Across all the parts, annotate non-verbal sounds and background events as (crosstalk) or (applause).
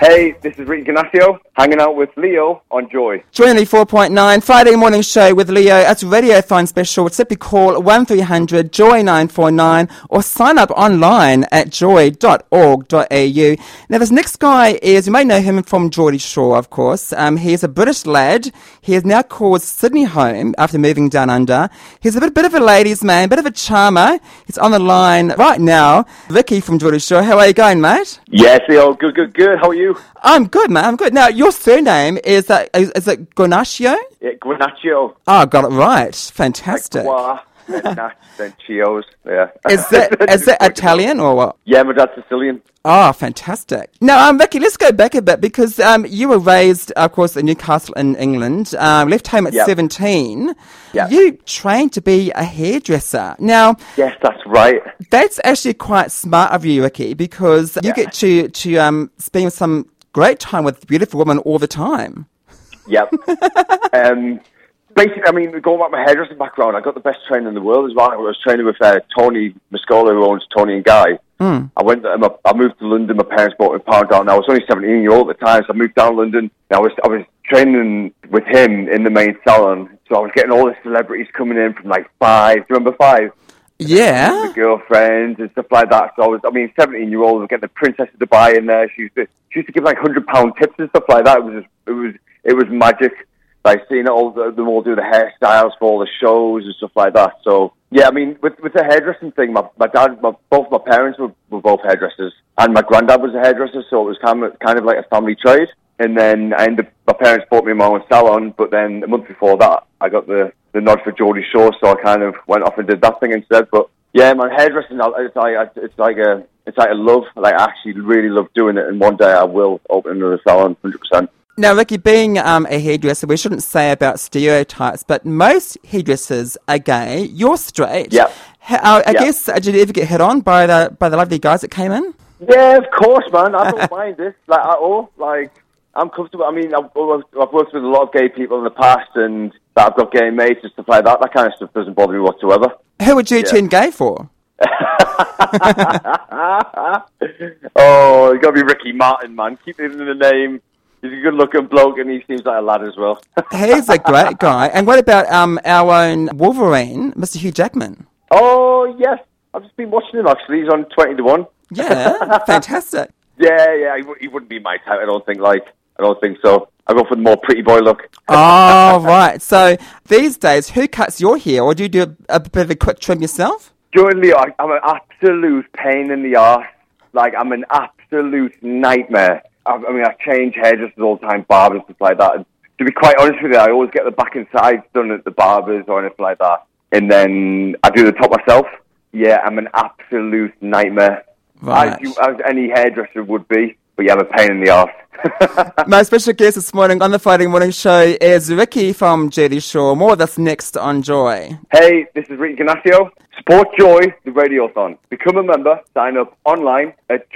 Hey, this is Ricky Ganasio, hanging out with Leo on Joy. Joy 94.9 Friday morning show with Leo. It's a radiothon special. Simply call 1300 Joy 949 or sign up online at joy.org.au. Now, this next guy is, you may know him from Geordie Shore, of course. Um, he's a British lad. He has now called Sydney home after moving down under. He's a bit, bit of a ladies' man, bit of a charmer. He's on the line right now. Vicky from Geordie Shore. How are you going, mate? Yes, Leo, good, good, good. How are you? I'm good, man. I'm good. Now, your surname is that is, is it Gonaccio? Yeah, Guanaccio. Oh, ah, got it right. Fantastic. Gua, (laughs) and Nach, and Chios. Yeah. Is (laughs) that is that Italian or what? Yeah, my dad's Sicilian. Oh, fantastic. Now, um, Vicky, let's go back a bit because um, you were raised, of course, in Newcastle in England, um, left home at Yep. 17. Yep. You trained to be a hairdresser. Now, Yes, that's right. that's actually quite smart of you, Vicky, because you Yeah. get to, to um, spend some great time with beautiful women all the time. Yep. (laughs) um, basically, I mean, going back to my hairdressing background, I got the best training in the world as well. I was training with uh, Toni Mascolo, who owns Toni and Guy. I went. I moved to London. My parents bought me a pound down. I was only seventeen year old at the time, so I moved down to London. I was I was training with him in the main salon, so I was getting all the celebrities coming in from like five. Do you remember five? Yeah. girlfriends and stuff like that. So I was, I mean, 17 year old, getting the Princess of Dubai in there. She used to, she used to give like 100 pound tips and stuff like that. It was, just, it was, it was magic. Like seeing all, them all do the hairstyles for all the shows and stuff like that. So yeah, I mean, with with the hairdressing thing, my my dad, my, both my parents were, were both hairdressers, and my granddad was a hairdresser, so it was kind of kind of like a family trade. And then I ended, my parents bought me my own salon, but then a month before that, I got the the nod for Geordie Shore, so I kind of went off and did that thing instead. But yeah, my hairdressing, it's like it's like a it's like a love. Like I actually really love doing it, and one day I will open another salon, hundred percent. Now, Ricky, being um, a hairdresser, we shouldn't say about stereotypes, but most hairdressers are gay. You're straight. Yep. Ha- uh, I Yep. guess, uh, did you ever get hit on by the by the lovely guys that came in? Yeah, of course, man. I don't (laughs) mind this like at all. Like I'm comfortable. I mean, I've, I've worked with a lot of gay people in the past, and I've got gay mates and stuff like that. That kind of stuff doesn't bother me whatsoever. Who would you turn gay for? (laughs) oh, you got to be Ricky Martin, man. Keep it in the name. He's a good-looking bloke, and he seems like a lad as well. (laughs) He's a great guy. And what about um, our own Wolverine, Mr. Hugh Jackman? oh yes, I've just been watching him. Actually, he's on twenty to one. Yeah, fantastic. (laughs) Yeah, yeah. He, w- he wouldn't be my type. I don't think. Like, I don't think so. I go for the more pretty boy look. Oh, (laughs) right. So these days, who cuts your hair, or do you do a, a bit of a quick trim yourself? Join Leo, I- I'm an absolute pain in the arse. Like, I'm an absolute nightmare. I, I mean, I change hairdressers all the time, barbers, stuff like that. And to be quite honest with you, I always get the back and sides done at the barbers or anything like that. And then I do the top myself. Yeah, I'm an absolute nightmare. Right. As, you, as any hairdresser would be. But yeah, I'm a pain in the arse. (laughs) My special guest this morning on the Friday Morning Show is Ricky from Geordie Shore. More of this next on Joy. Hey, this is Ricky Ganasio. Support Joy, the Radiothon. Become a member. Sign up online at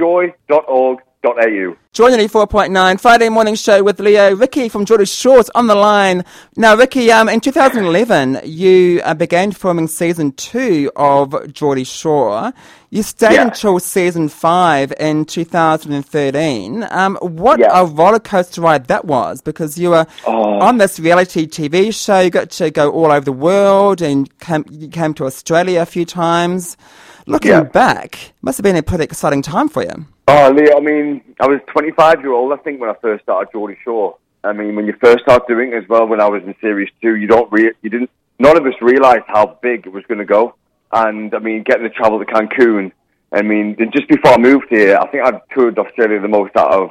joy.org.au. Joy 94.9 Friday Morning Show with Leo. Ricky from Geordie Shore's on the line. Now, Ricky, um, in 2011, you uh, began filming season two of Geordie Shore. You stayed Yeah. until season five in 2013. Um, what Yeah. a roller coaster ride that was because you were Oh. on this reality TV show. You got to go all over the world and came, you came to Australia a few times. Looking Yeah. back, must have been a pretty exciting time for you. Oh, Leo, I mean, I was 25 year old, I think, when I first started Geordie Shore. I mean, when you first start doing it as well, when I was in Series 2, you don't re- you didn't, none of us realised how big it was going to go. And, I mean, getting to travel to Cancun, I mean, just before I moved here, I think I'd toured Australia the most out of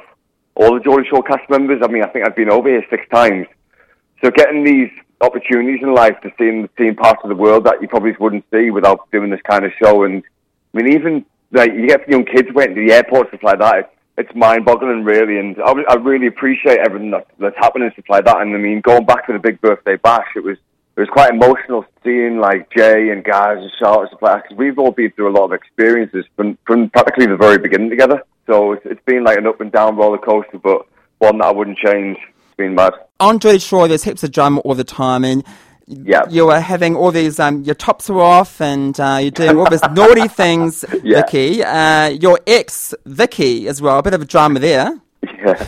all the Geordie Shore cast members. I mean, I think I've been over here six times. So getting these opportunities in life to see, seeing parts of the world that you probably wouldn't see without doing this kind of show. And I mean, even like you get young kids waiting to the airport stuff like that. It's, it's mind-boggling, really. And I, I really appreciate everything that, that's happening stuff like that. And I mean, going back to the big birthday bash, it was it was quite emotional seeing like Jay and Gaz and Charlotte and stuff like because we've all been through a lot of experiences from, from practically the very beginning together. So it's, it's been like an up and down roller coaster, but one that I wouldn't change. It's been mad. On Geordie Shore, there's heaps of drama all the time, and Yeah. you were having all these, um, your tops were off, and uh, you're doing all these naughty (laughs) things, Yeah. Vicky. Uh, your ex, Vicky, as well. A bit of a drama there. Yeah.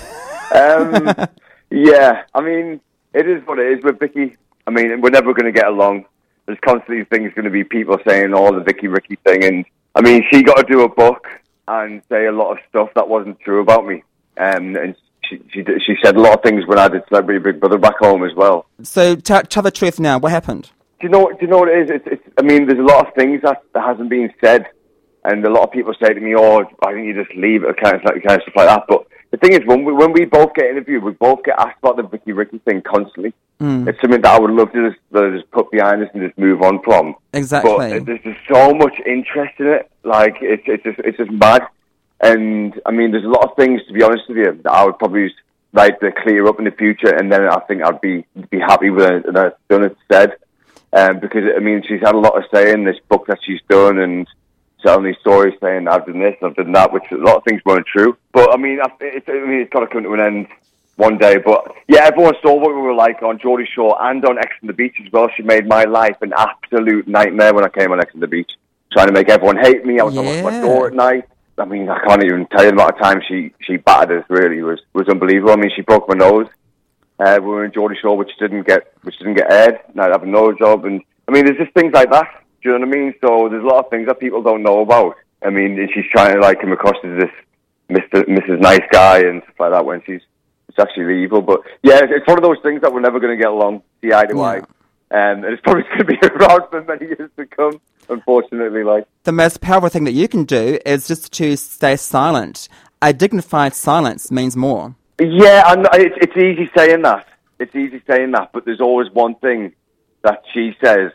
Um, (laughs) yeah. I mean, it is what it is with Vicky. I mean, we're never going to get along. There's constantly things going to be people saying all the Vicky Ricky thing, and I mean, she got to do a book and say a lot of stuff that wasn't true about me. Um, and she, she she said a lot of things when I did Celebrity Big Brother back home as well. So tell, tell the truth now. What happened? Do you know? Do you know what it is? It's, it's, I mean, there's a lot of things that, that hasn't been said, and a lot of people say to me, "Oh, I think you just leave it," kind of, like- kind of stuff like that. But the thing is, when we when we both get interviewed, we both get asked about the Vicky Ricky thing constantly. It's something that I would love to just, to just put behind us and just move on from. Exactly. But there's just so much interest in it. Like it's it's just it's just mad. And I mean, there's a lot of things to be honest with you that I would probably just like to clear up in the future, and then I think I'd be be happy with it and I've done it said. Um, because I mean, she's had a lot of say in this book that she's done, and telling these stories saying I've done this, and I've done that, which a lot of things weren't true. But I mean, I, it's, I mean, it's got to come to an end one day. But yeah, everyone saw what we were like on Geordie Shore and on Ex on the Beach as well. She made my life an absolute nightmare when I came on Ex on the Beach, trying to make everyone hate me. I was on my door at night. I mean, I can't even tell you the amount of time she she battered us. Really, was was unbelievable. I mean, she broke my nose. Uh, we were in Geordie Shore, which didn't get which didn't get aired. And I have a nose job, and I mean, there's just things like that. Do you know what I mean? So there's a lot of things that people don't know about. I mean, she's trying to like come across as this Mister Mrs. Nice Guy and stuff like that when she's it's actually evil. But yeah, it's, one of those things that we're never going to get along, see eye to eye. Um, and it's (laughs) probably going to be around for many years to come. Unfortunately, like. the most powerful thing that you can do is just to stay silent. A dignified silence means more. Yeah, I know, it's, it's easy saying that. It's easy saying that, but there's always one thing that she says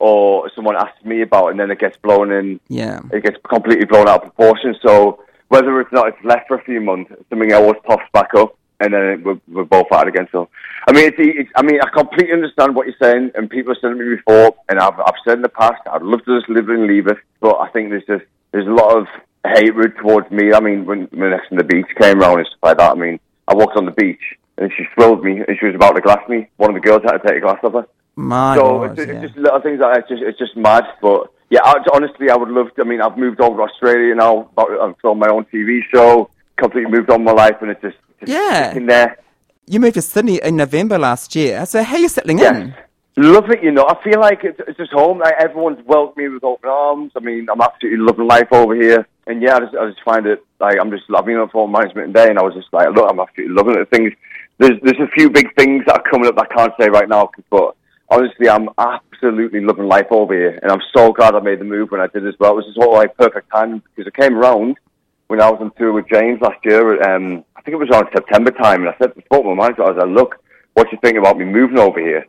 or someone asks me about, and then it gets blown in. Yeah. It gets completely blown out of proportion. So whether it's not, it's left for a few months. Something always pops back up, and then we're, we're both at it again. So I mean, it's, it's, I mean, I completely understand what you're saying, and people have said to me before, and I've, I've said in the past, I'd love to just live and leave it, but I think there's just there's a lot of hatred towards me. I mean, when, when next on the beach came round and stuff like that, I mean, I walked on the beach and she thrilled me, and she was about to glass me. One of the girls had to take a glass of her. My So Lord, it's, yeah. it's just little things like that. It's just, it's just mad. But yeah, I, honestly, I would love to. I mean, I've moved over to Australia now. About- I've filmed my own TV show. Completely moved on my life, and it's just, just Yeah. in there. You moved to Sydney in November last year. So how are you settling Yes. in? Love it, you know. I feel like it's, it's just home. Like everyone's welcomed me with open arms. I mean, I'm absolutely loving life over here. And yeah, I just, I just find it like I'm just I've been on phone management today, and I was just like, look, I'm absolutely loving it. Things there's there's a few big things that are coming up that I can't say right now, but honestly, I'm absolutely loving life over here, and I'm so glad I made the move when I did as well. It was just all like perfect timing because I came around when I was on tour with James last year. Um, I think it was around September time, and I said, spoke to my manager. I was like, look, what do you think about me moving over here?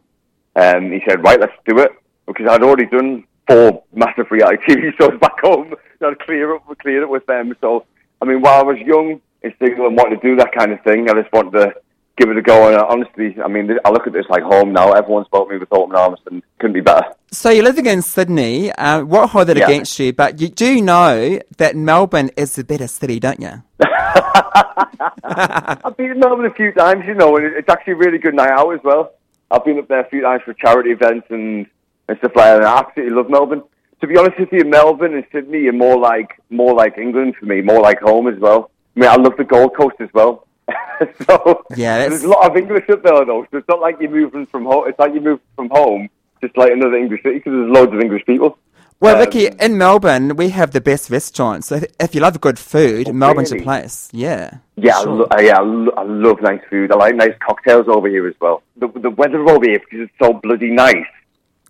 And he said, right, let's do it. Because I'd already done four massive reality (laughs) TV shows back home. So I'd clear up, clear it with them. So, I mean, while I was young and single and wanted to do that kind of thing, I just wanted to give it a go. And uh, honestly, I mean, I look at this like home now. Everyone's welcomed me with open arms and couldn't be better. So you're living in Sydney. Uh, what hold it Yeah. against you? But you do know that Melbourne is the better city, don't you? (laughs) (laughs) I've been in Melbourne a few times, you know, and it's actually a really good night out as well. I've been up there a few times for charity events and, and stuff like that. And I absolutely love Melbourne. To be honest with you, Melbourne and Sydney are more like more like England for me, more like home as well. I mean, I love the Gold Coast as well. (laughs) so Yeah, there's a lot of English up there though. So it's not like you're moving from home. It's like you move from home, just like another English city, because there's loads of English people. Well, Um, Vicky, in Melbourne, we have the best restaurants. So if, if you love good food, Oh, Melbourne's your really? place. Yeah. Yeah, Sure. I, lo- uh, yeah, I, lo- I love nice food. I like nice cocktails over here as well. The, the weather over here because it's so bloody nice.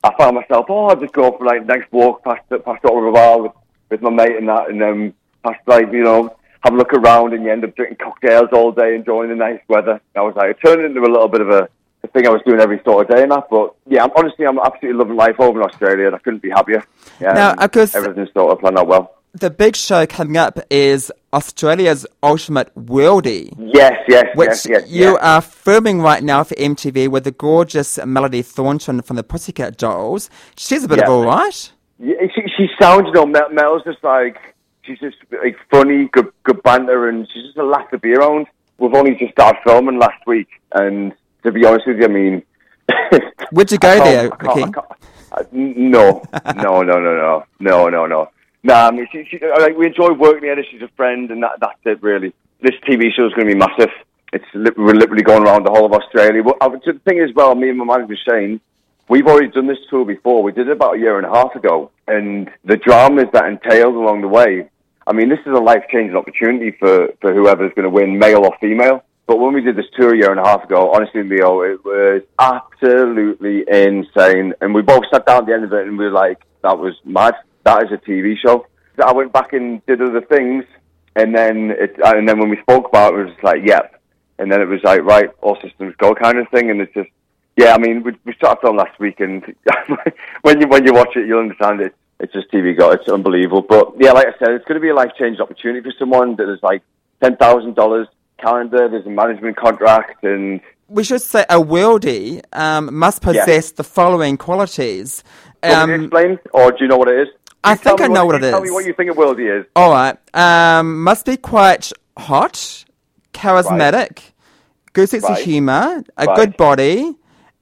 I found myself, oh, I'll just go for like nice walk past past the River Bar with, with my mate and that, and then past like you know have a look around, and you end up drinking cocktails all day, enjoying the nice weather. I was like, it turned into a little bit of a, a thing I was doing every sort of day and that. But yeah, I'm, honestly, I'm absolutely loving life over in Australia, and I couldn't be happier. Yeah, Now, um, of course- everything's sort of planned out well. the big show coming up is Australia's Ultimate Worldie. Yes, yes, Which yes, yes. you yes. are filming right now for MTV with the gorgeous Melody Thornton from the Pussycat Dolls. She's a bit of Yeah. all right. Yeah, she, she sounds, you know, Mel, Mel's just like, she's just like funny, good, good banter, and she's just a laugh to be around. We've only just started filming last week, and to be honest with you, I mean, (laughs) Where'd you go there, I can't- I can't- n- no, no, no, no, no, no, no, no. Nah, I mean, she, she, like, we enjoy working together. She's a friend, and that, that's it, really. This TV show is going to be massive. It's li- we're literally going around the whole of Australia. But uh, the thing is, well, me and my manager Shane, we've already done this tour before. We did it about a year and a half ago, and the dramas that entailed along the way. I mean, this is a life changing opportunity for for whoever's going to win, male or female. But when we did this tour a year and a half ago, honestly, Leo, it was absolutely insane. And we both sat down at the end of it and we were like, that was mad. That is a TV show. I went back and did other things. And then it, and then when we spoke about it, it was like, yep. And then it was like, right, all systems go kind of thing. And it's just, yeah, I mean, we, we started film last week and (laughs) when you, when you watch it, you'll understand it. It's just TV go. It's unbelievable. But yeah, like I said, it's going to be a life changing opportunity for someone that is like $10,000 calendar. There's a management contract and We should say a worldie um, must possess the following qualities. Do you want me to Um, explain, or do you know what it is? I You think I know what it Tell me what you think a worldie is. all right. Um, must be quite hot, charismatic, good sense of humour, a Right. good body,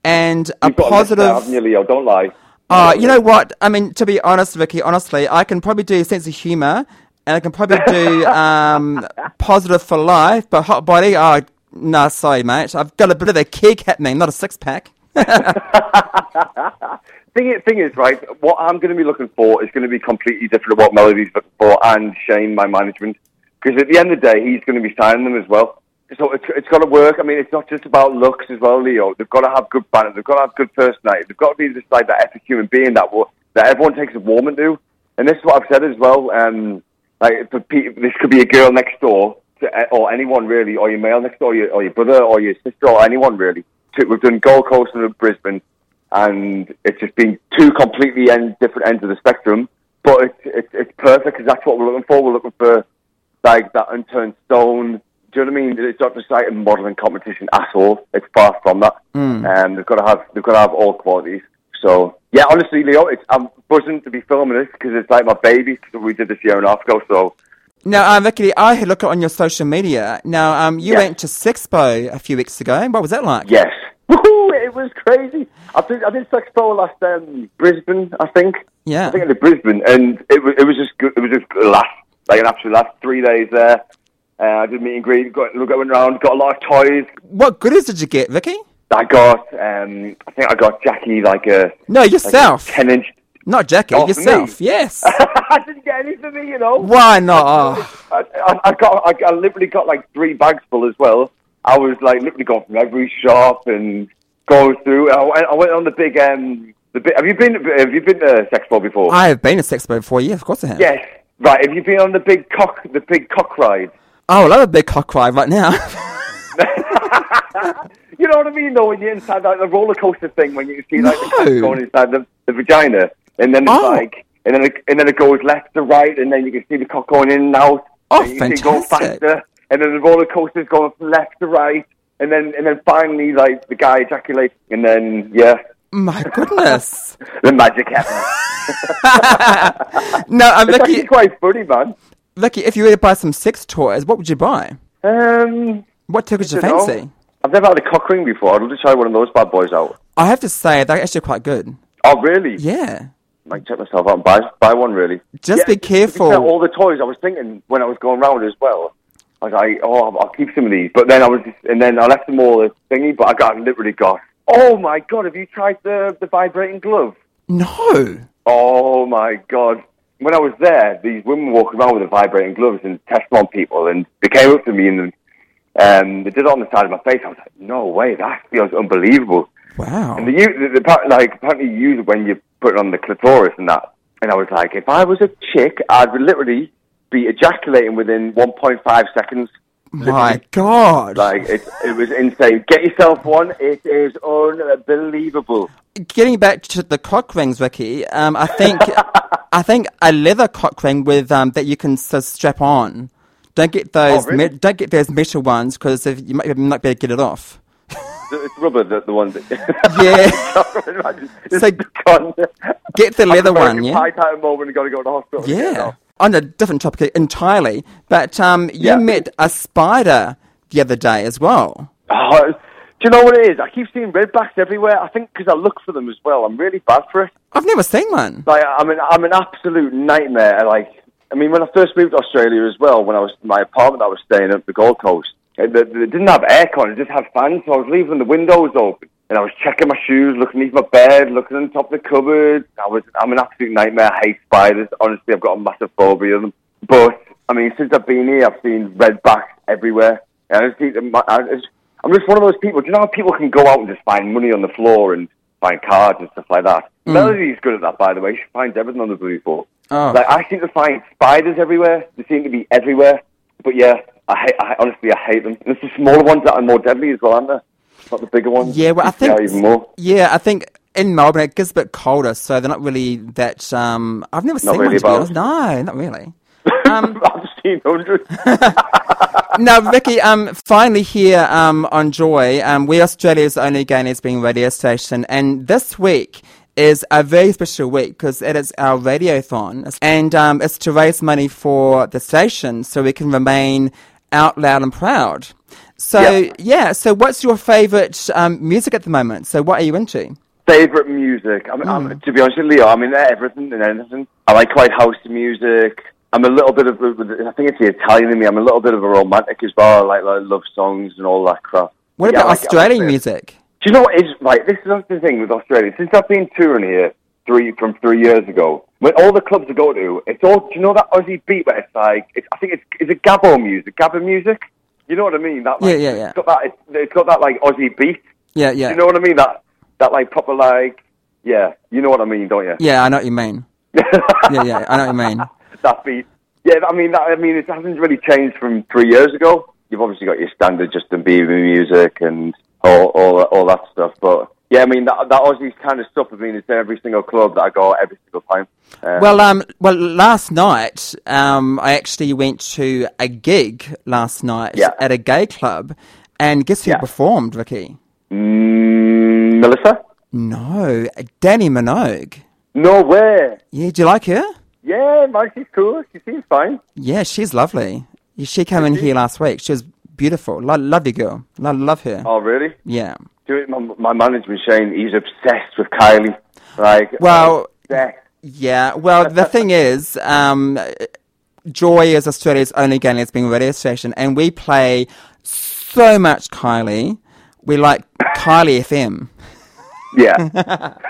and a You've got a positive. Now, haven't you, Leo? Don't lie. Uh, you know what? I mean, to be honest, Vicky, honestly, I can probably do sense of humour, and I can probably do um, (laughs) positive for life, but hot body, oh, no, sorry, mate. I've got a bit of a keg happening, not a six pack. (laughs) Thing is, thing is, right, what I'm going to be looking for is going to be completely different to what Melody's looking for and Shane, my management. Because at the end of the day, he's going to be signing them as well. So it's, it's got to work. I mean, it's not just about looks as well, Leo. They've got to have good banter. They've got to have good personality. They've got to be just like that epic human being that that everyone takes a warm to. And this is what I've said as well. Um, like, for pe- this could be a girl next door, to, or anyone really, or your male next door, or your, or your brother, or your sister, or anyone really. We've done Gold Coast and Brisbane, and it's just been two completely end, different ends of the spectrum. But it's it's, it's perfect because that's what we're looking for. We're looking for like that unturned stone. Do you know what I mean? It's not just like a modelling competition at all. It's far from that. And they've got to have they've got to have all qualities. So yeah, honestly, Leo, it's, I'm buzzing to be filming this because it's like my baby. 'cause we did this year and a half ago. So Now, um, Vicky, I had a look on your social media. Now, um, you Yeah. went to Sexpo a few weeks ago. What was that like? yes, Woohoo, it was crazy. I did I did Sexpo last um, Brisbane, I think. Yeah. I think I did Brisbane, and it was it was just good. It was just a laugh, like an absolute laugh. Three days there. Uh, I did meet and greet, got, going around, got a lot of toys. What goodies did you get, Vicky? I got, um, I think I got Jackie like a No, yourself. ten inch. Not Jackie, Oh, yourself. Yes. (laughs) I didn't get any for me, you know. Why not? I, I, I got, I, I literally got like three bags full as well. I was like literally going from every shop and going through. I, went- I went on the big, um, the big. Have you been? Have you been to Sexpo before? I have been to Sexpo before. Yeah, of course I have. yes. Right. Have you been on the big cock, the big cock ride? Oh, I love a big cock ride right now. (laughs) (laughs) You know what I mean, though, when you're inside like the roller coaster thing, when you see like the cock going inside the, the vagina, and then it's Oh. like, and then it, and then it goes left to right, and then you can see the cock going in and out. Oh, and you can see it going fantastic. faster, and then the roller coaster's going from left to right, and then and then finally like the guy ejaculates, and then yeah, My (laughs) goodness. the magic happens. no, um, It's actually Vicky, quite funny, man. Vicky, if you were to buy some sex toys, what would you buy? Um, What tickled your dunno. fancy? I've never had a cock ring before. I'd love to try one of those bad boys out. I have to say, they're actually quite good. Oh, really? Yeah. might check myself out and buy buy one really. Just be careful. fair, all the toys I was thinking when I was going round as well. I was like, oh, I'll, keep some of these, but then I was, just, and then I left them all a thingy. But I got literally got. Oh my god! Have you tried the the vibrating glove? No. Oh my god! When I was there, these women walking around with the vibrating gloves and testing on people, and they came up to me and um, they did it on the side of my face. I was like, no way! That feels unbelievable. Wow. And the, the, the, like apparently you use it when you put it on the clitoris and that. And I was like, if I was a chick, I'd literally be ejaculating within 1.5 seconds. My God. Like it, it was insane. Get yourself one. It is unbelievable. Getting back to the cock rings, Ricky, um, I think (laughs) I think a leather cock ring with um, that you can strap on. Don't get those. Oh, really? me- don't get those metal ones because you might, you might be able to get it off. It's rubber, the, the ones that. (laughs) Yeah. (laughs) So, gone. Get the leather one, yeah. Pie type moment and got to go to the hospital. to get it Yeah. On a different topic entirely, but um, you Yeah. met a spider the other day as well. Oh, do you know what it is? I keep seeing redbacks everywhere. I think because I look for them as well. I'm really bad for it. I've never seen one. Like I'm an I'm an absolute nightmare. Like I mean, when I first moved to Australia as well, when I was in my apartment, I was staying at the Gold Coast. It, it, didn't have aircon; it just had fans. So I was leaving the windows open, and I was checking my shoes, looking underneath my bed, looking on top of the cupboard. I was I'm an absolute nightmare. I hate spiders. Honestly, I've got a massive phobia of them. But I mean, since I've been here, I've seen redbacks everywhere. And I just think that my, I just, I'm just one of those people. Do you know how people can go out and just find money on the floor and find cards and stuff like that? Melody's good at that, by the way. She finds everything on the bloody floor. Oh. Like I seem to find spiders everywhere. They seem to be everywhere. But yeah, I hate. I, honestly, I hate them. And it's the smaller ones that are more deadly as well, aren't they? Not the bigger ones. Yeah, well, I think even more. Yeah, I think in Melbourne it gets a bit colder, so they're not really that. Um, I've never seen really one. About- No, not really. (laughs) I've seen hundreds. (laughs) now, Vicky, um, finally here um, on Joy, um, we're Australia's only gay lesbian radio station, and this week is a very special week because it is our radiothon, and um, it's to raise money for the station so we can remain out loud and proud. So, Yeah. yeah, so what's your favourite um, music at the moment? So, what are you into? Favorite music. I mean. I'm, to be honest with Leo, I'm into everything and anything. I like quite house music. I'm a little bit of, a, I think it's the Italian in me. I'm a little bit of a romantic as well. I like, like love songs and all that crap. What Yeah, about like- like Australian it. music? Do you know what is right? This is the thing with Australia. Since I've been touring here three from three years ago, when all the clubs I go to, it's all. Do you know that Aussie beat where it's like? It's, I think it's is it Gabbo music, Gabba music. You know what I mean? That like, Yeah, yeah, yeah. It's got that. It's, it's got that like Aussie beat. Yeah, yeah. You know what I mean? That that like proper like. Yeah, you know what I mean, don't you? Yeah, I know what you mean. (laughs) Yeah, yeah, I know what you mean. That beat. Yeah, I mean, that, I mean, it hasn't really changed from three years ago. You've obviously got your standard Justin Bieber music and all all, all that stuff, but yeah, I mean, that, that Aussie kind of stuff. I mean, it's in every single club that I go every single time. Um, Well, um, well, last night, um, I actually went to a gig last night Yeah. at a gay club, and guess who Yeah. performed, Vicky? mm, Melissa? No, Dannii Minogue. No way. Yeah, do you like her? Yeah, man, she's cool. She seems fine. Yeah, she's lovely. She came in here last week. She was beautiful, Lo- lovely girl. Lo- love her. Oh, really? Yeah. My, my management Shane, he's obsessed with Kylie. Like, Well, obsessed. Yeah, well, the thing is, um, Joy is Australia's only gay lesbian radio station, and we play so much Kylie. We like Kylie FM. yeah. (laughs)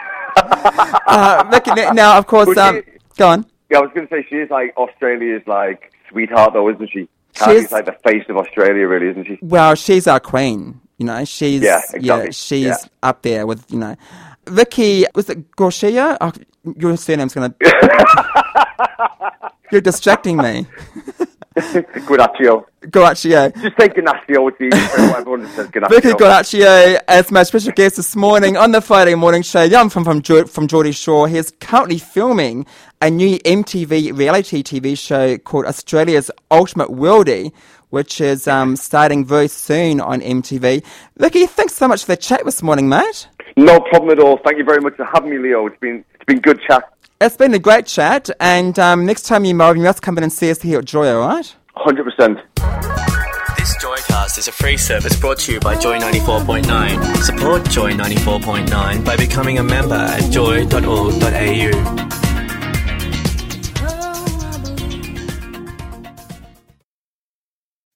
Uh, now, of course, um, you- go on. Yeah, I was going to say she is like Australia's like sweetheart, though, isn't she? She's- like the face of Australia, really, isn't she? Well, she's our queen. You know, she's Yeah, exactly. she's Yeah. up there with you know, Vicky. Was it Gorshia? Oh, your surname's gonna. (laughs) You're distracting me. (laughs) (laughs) Guadaccio. Gorachio. Just say Ganaccio. It's easy for everyone that says Ganaccio. Vicky Goraccio as my special guest this morning on the Friday morning show. Yeah, I'm from from, Geor- from Geordie Shore. He's currently filming a new MTV reality TV show called Australia's Ultimate Worldie, which is um, starting very soon on MTV. Vicky, thanks so much for the chat this morning, mate. No problem at all. Thank you very much for having me, Leo. It's been been good chat. It's been a great chat, and um, next time you're in Melbourne, you must come in and see us here at Joy, all right? Hundred percent. This Joycast is a free service brought to you by Joy 94.9. Support Joy 94.9 by becoming a member at joy.org.au.